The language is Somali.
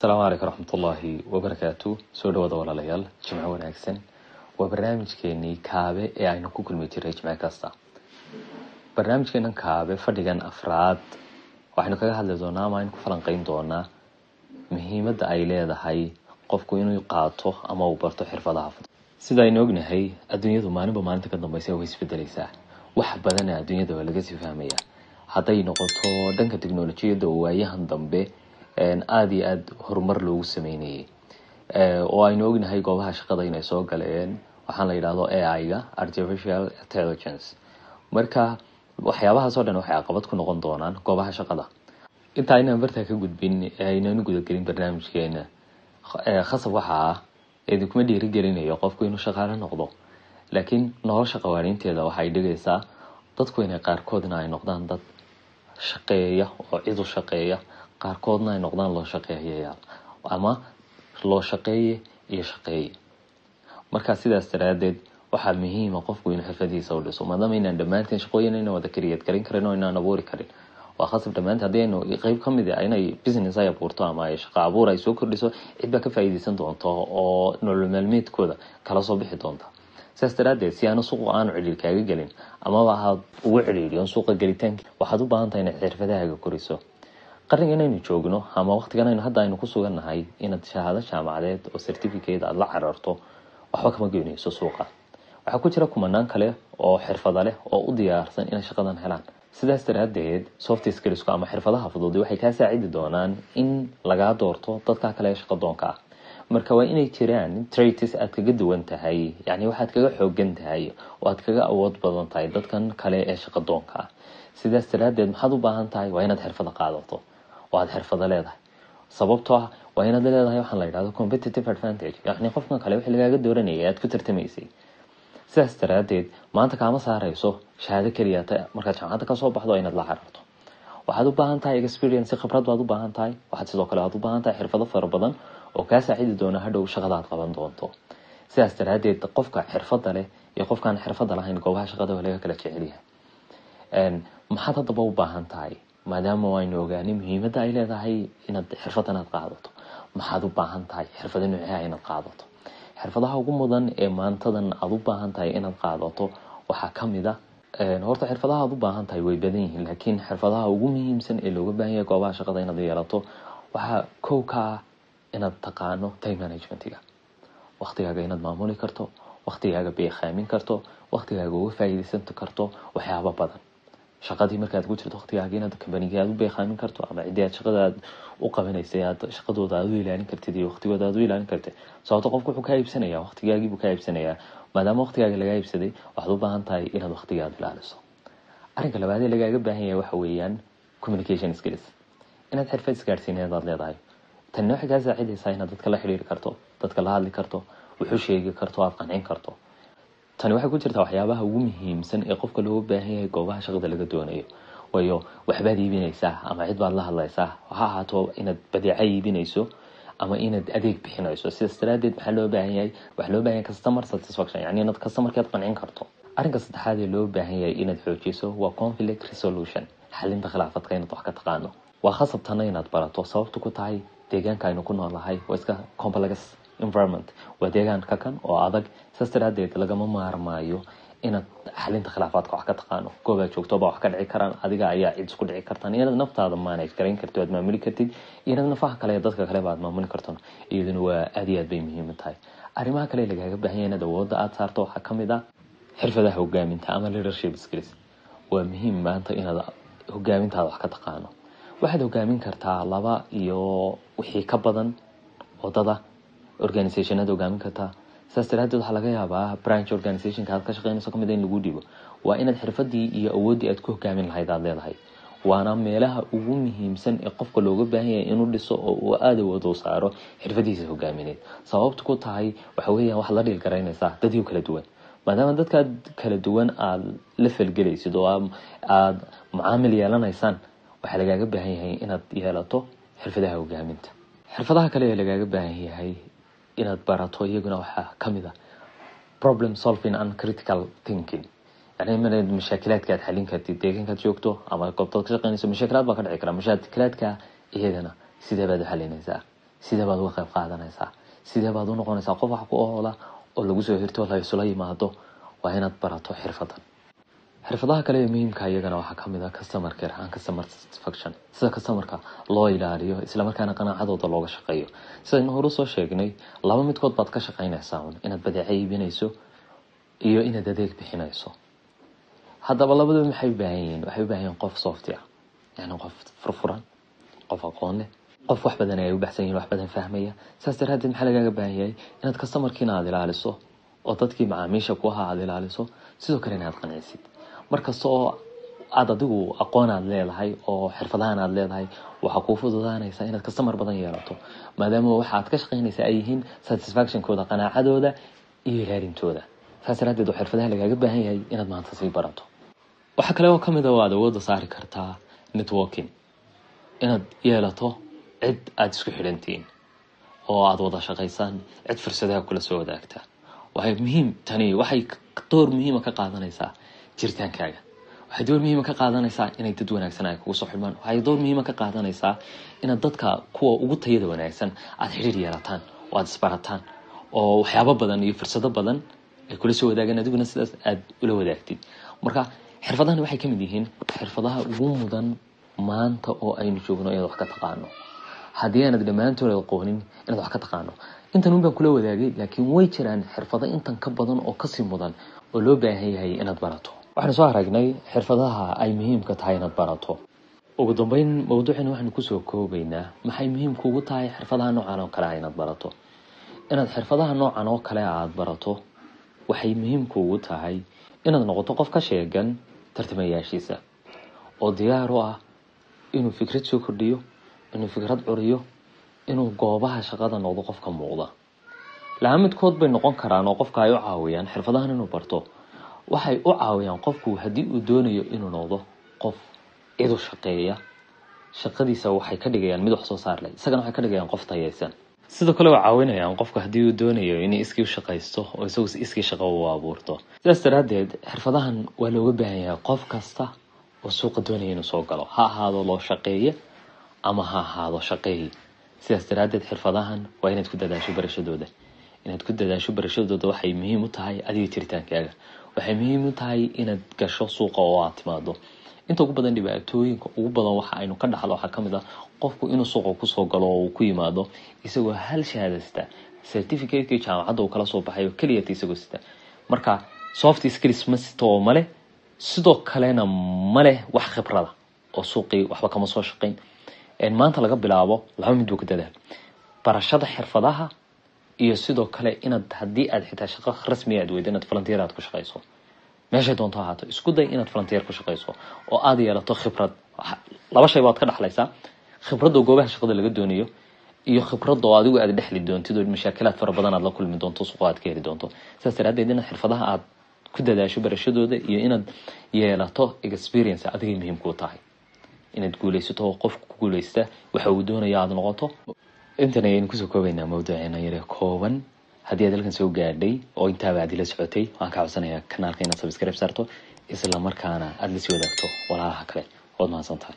asalaamu calaykum raxmatullaahi wabarakaatu soo dhawaada walaalayaal jimco wanaagsan. Waa barnaamijkeenii kaabe ee aynu ku kulmi jiray jimco kasta. Barnaamijkeenan kaabe fadhigan afraad waxaynu kaga hadli doonaa ama aynu ku falanqeyn doonaa muhiimadda ay leedahay qofku inuu qaato ama uu barto xirfadaha sida aynu ognahay adduunyadu maalinba maalinta ka dambeysa way isbedeleysaa wax badana adduunyada waa laga sii fahmaya hadday noqoto dhanka teknolojiyadda oo waayahan dambe aada iyo aada horumar loogu sameynayay. Oo aynu ognahay goobaha shaqada inay soo galeen waxaan la yidhahdo a artificial intelligence. Marka waxyaabahaasoo dhan waxay caqabad ku noqon doonaan goobaha shaqada. Inta aynaan bartaa ka gudbin aynaan gudagelin barnaamijkeena khasab waxaa ah idinkuma dhiirigelinayo qofku inuu shaqaale noqdo. Laakiin nolosha qawaaniinteeda waxay dhigaysaa dadku inay qaarkoodna ay noqdaan dad shaqeeya oo cid u shaqeeya qaarkoodna ay noqdaan loo shaqeeyayaal ama loo shaqeeye iyo shaqeeye marka sidaas daraadeed waxaa muhiima qofku inuu xirfadiisa u dhiso maadaama inaan dhammaanteen shaqooyin ayna wada kariyad garin karin oo inaan abuuri karin. Waa khasab dhammaanteen haddii aynu qeyb ka mid a inay business ay abuurto ama ay shaqo abuur ay soo kordhiso cid baa ka faa'iideysan doonto oo nolol kala soo bixi doonta. Sidaas daraadeed si aanu suuqa aanu cidhiir kaaga gelin amaba aad ugu cidhiiriyo suuqa gelitaanki waxaad u baahan tahay inaad xirfadahaaga koriso qarniga inaynu joogno ama waqtigan hadda aynu ku sugannahay inaad shahaado jaamacadeed oo certificate aada la cararto waxba kama geynayso suuqa. Waxaa ku jira kumanaan kale oo xirfada leh oo u diyaarsan inay shaqadan helaan. Sidaas daraadeed soft skillsku ama xirfadaha fududi waxay kaa saacidi doonaan in lagaa doorto dadka kale ee shaqadoonka ah. Marka waa inay jiraan traits aad kaga duwan tahay yani waxaad kaga xoogan tahay oo aad kaga awood badan tahay dadkan kale ee shaqadoonka ah. Sidaas daraadeed maxaad u baahan tahay waa inaad xirfada qaadato oo aad xirfado leedahay. Sababtoo ah waa inaad leedahay waxaan la competitive advantage. Yani qofkan kale wixii lagaaga dooranayay aad ku tartamaysay. Sidaas daraadeed maanta kaama saareyso shahaado keliya markaad jaamacadda ka soo baxdo inaad la cararto waxaad u baahan tahay experience khibrad baad u baahan tahay. Waxaad sidoo kale aad u baahan tahay xirfado fara badan oo kaa saacidi doona hadhow shaqada aad qaban doonto. Sidaas daraadeed qofka xirfada leh iyo qofkaan xirfada lahayn goobaha shaqada waa laga kala jecelyahay maxaad haddaba u baahan tahay maadaama aynu ogaanay muhiimadda ay leedahay inaad xirfadan aad qaadato. Maxaad u baahan tahay xirfado nooceha inaad qaadato. Xirfadaha ugu mudan ee maantadan aada u baahan tahay inaad qaadato waxaa ka mid a horta xirfadaha aad u baahan tahay way badan yihiin laakiin xirfadaha ugu muhiimsan ee looga baahan yahay goobaha shaqada inaad yeelato waxaa kow ka ah inaad taqaano time managementiga. Waqtigaaga inaad maamuli karto waqtigaaga beekaamin karto waqtigaaga uga faa'iideysan karto waxyaaba badan shaqadii markaad ku jirto waqtigaaga inaad kambanigii aad u beekaamin karto ama ciddii aad shaqada aad u qabanaysay aad shaqadooda aad u ilaalin kartid iyo waqtigooda aad u ilaalin kartid sababto qofku wuxuu kaa iibsanayaa waqtigaagii buu kaa iibsanayaa maadaama waqtigaaga lagaa iibsaday waxaad u baahan tahay inaad waqtigaada ilaaliso arrinka labaad ee lagaaga baahan yahay waxa weeyaan communication skills. inaad xirfad isgaadhsiineed aad leedahay tanina waxay kaa saacidaysaa inaad dadka la xidhiiri karto dadka la hadli karto wuxuu sheegi karto aad qancin karto tani waxay ku jirtaa waxyaabaha ugu muhiimsan ee qofka looga baahan yahay goobaha shaqada laga doonayo. Waayo waxbaad iibinaysaa ama cid baad la hadlaysaa. Ha ahaato inaad badeeco iibinayso ama inaad adeeg bixinayso. Sidaas daraadeed maxaa loo baahan yahay? Waxaa loo yahay customer satisfaction yani inaad customerki aad qancin karto. Arrinka saddexaad ee loo baahan yahay inaad xoojiso waa conflict resolution xalinta khilaafadka inaad wax ka taqaano. Waa khasabtana inaad barato sababta ku tahay deegaanka aynu ku noolahay. Waa iska complex environment. Waa deegaan ka kan oo adag. Saas daraadeed lagama maarmaayo inaad xalinta khilaafaadka wax ka taqaano goobaad joogtoba wax ka dhici karaan. Adiga ayaa cid isku dhici kartaan. Inaad naftaada manage garayn kartid aad maamuli kartid. Inaad nafaha kale dadka kaleba maamuli karto iyaduna waa aad iyo aad bay muhiim tahay. Arrimaha kale lagaaga baahan yahay inaad awoodda aad saarto waxaa ka mid ah xirfadaha hogaaminta ama leadership skills. Waa muhiim maanta inaad hogaamintaada wax ka taqaano. Waxaad hogaamin kartaa laba iyo wixii ka badan waddada organizationaad hogaamin kartaa saas daraadeed waxaa laga yaabaa branch organizationka aad ka shaqeynayso ka mid in lagu dhibo waa inaad xirfadii iyo awooddii aad ku hogaamin lahayd aad leedahay waana meelaha ugu muhiimsan ee qofka looga baahan yahay inuu dhiso oo uu aada awood u saaro xirfadiisa hogaamineed sababta ku tahay waxa weeyaan waxaad la dhiil garaynaysaa dadyo kala duwan. Maadaama dadka kala duwan aada la falgelaysid oo aada mucaamil yeelanaysaan waxaa lagaaga baahan yahay inaad yeelato xirfadaha hogaaminta. Xirfadaha kale ee lagaaga baahan yahay inaad barato iyaguna waxaa ka mid a problem solving and critical thinking. Yani inaad mashaakilaadka aad xalin kartid deegaankaad joogto ama goobtaad ka shaqeynayso mashaakilaad baa ka dhici kara. Mashaakilaadka iyagana sidee baad u xalinaysaa sidee baad uga qayb qaadanaysaa sidee baad u noqonaysaa qof wax ku oola oo lagu soo hirto la isula yimaado waa inaad barato xirfadan xirfadaha kale ee muhiimka iyagana waxaa ka mid ah customer care and customer satisfaction sida customerka loo ilaaliyo islamarkaana qanaacadooda looga shaqeeyo. Sidaynu horu soo sheegnay laba midkood baad ka shaqeynaysaa un inaad badeeco iibinayso iyo inaad adeeg bixinayso. Haddaba labadaba maxay u baahan yihiin? Waxay u yihiin qof softy ah yani qof furfuran qof aqoon qof wax badan ay u yihiin wax badan fahmaya. Saas daraadeed maxaa lagaaga baahan yahay? Inaad customerkiina aada ilaaliso oo dadkii macaamiisha ku ahaa aada ilaaliso sidoo kale inaad qancisid markasta oo aada adigu aqoon aad leedahay oo xirfadahan aad leedahay waxaa kuu fududaanaysaa inaad customer badan yeelato. Maadaama waxa aad ka shaqeynaysa ay yihiin satisfactionkooda qanaacadooda iyo ilaalintooda saas daraadeed xirfadaha lagaaga baahan yahay inaad maanta sii barato. Waxaa kale oo ka mid a oo aad awooda saari kartaa networking. Inaad yeelato cid aada isku xidhantihiin oo aada wada shaqaysaan cid fursadaha kula soo wadaagta waxay muhiim tani waxay door muhiima ka qaadanaysaa jiritaankaaga waxay door muhiima ka qaadanaysaa inay dad wanaagsan ay kugu soo xidhmaan. Waxay door muhiima ka qaadanaysaa inaad dadka kuwa ugu tayada wanaagsan aada xidhiir yeelataan oo aada isbarataan oo waxyaabo badan iyo fursado badan ay kula soo wadaagaan adiguna sidaas aada ula wadaagtid. Marka xirfadahani waxay ka mid yihiin xirfadaha ugu mudan maanta oo aynu joogno inaad wax ka taqaano. Haddii aanad dhammaantood aqoonin inaad wax ka taqaano. Intan un kula wadaagay laakiin way jiraan xirfado intan ka badan oo ka sii mudan oo loo baahan yahay inaad barato waxaanu soo aragnay xirfadaha ay muhiimka tahay inaad barato. Ugu dambeyn mawduucina waxaanu ku soo koobaynaa. Maxay muhiimka ugu tahay xirfadaha noocan oo kale a inaad barato? Inaad xirfadaha noocan oo kale aada barato waxay muhiimka ugu tahay inaad noqoto qof ka sheegan tartamayaashiisa oo diyaar u ah inuu fikrad soo kordhiyo inuu fikrad curiyo inuu goobaha shaqada noqdo qofka muuqda. Laha midkood bay noqon karaan oo qofka ay u caawiyaan xirfadahan inuu barto waxay u caawiyaan qofku haddii uu doonayo inuu noqdo qof cidu shaqeeya. Shaqadiisa waxay ka dhigayaan mid wax saar leh. Isagana waxay ka dhigayaan qof tayeysan sidoo kale waa caawinayaan qofku haddii uu doonayo inay iskii shaqaysto oo isagu iskii shaqo u abuurto. Sidaas daraaddeed xirfadahan waa looga baahan yahay qof kasta oo suuqa doonaya inuu soo galo. Ha ahaado loo shaqeeye ama ha ahaado shaqeeyi sidaas daraaddeed xirfadahan waa inaad ku dadaasho barashadooda. Inaad ku dadaasho barashadooda waxay muhiim u tahay adiga jiritaankaaga waxay muhiim u tahay inaad gasho suuqa oo aad timaado. Inta ugu badan dhibaatooyinka ugu badan waxa aynu ka dhaxlo waxaa ka mid ah qofku inuu suuqa ku soo galo oo uu ku yimaado isagoo hal shahaadasta certificateki jaamacadda uu kala soo baxay oo keliyata isagoo sita marka soft skills ma sito oo male sidoo kalena maleh wax khibrada oo suuqii waxba kama soo shaqeyn. Maanta laga bilaabo laba mid buu ka dadaal. Barashada xirfadaha iyo sidoo kale inaad haddii aad xitaa shaqo rasmiga aad weydo inaad volunteer aad ku shaqeyso. Meeshay doonto ahaato isku day inaad volunteer ku shaqeyso oo aada yeelato khibrad. Laba shay baad ka dhexlaysaa khibradda goobaha shaqada laga doonayo iyo khibradda oo adigu aad dhexli doontid oo mashaakilaad fara badan aad la kulmi doonto suuqa aad ka heli doonto. Sidaas daraadeed inaad xirfadaha aad ku dadaasho barashadooda iyo inaad yeelato experience adigay muhiim kuu tahay. Inaad guuleysato oo qofka ku guuleysta waxa uu doonaya aada noqoto intan ayaynu ku soo koobaynaa mawduuceena yare kooban haddii aad halkan soo gaadhay oo intaaba aad ila socotay waxaan ka codsanayaa kanaalka inaad subscribe saarto isla markaana la sii wadaagto walaalaha kale waad mahadsan tahay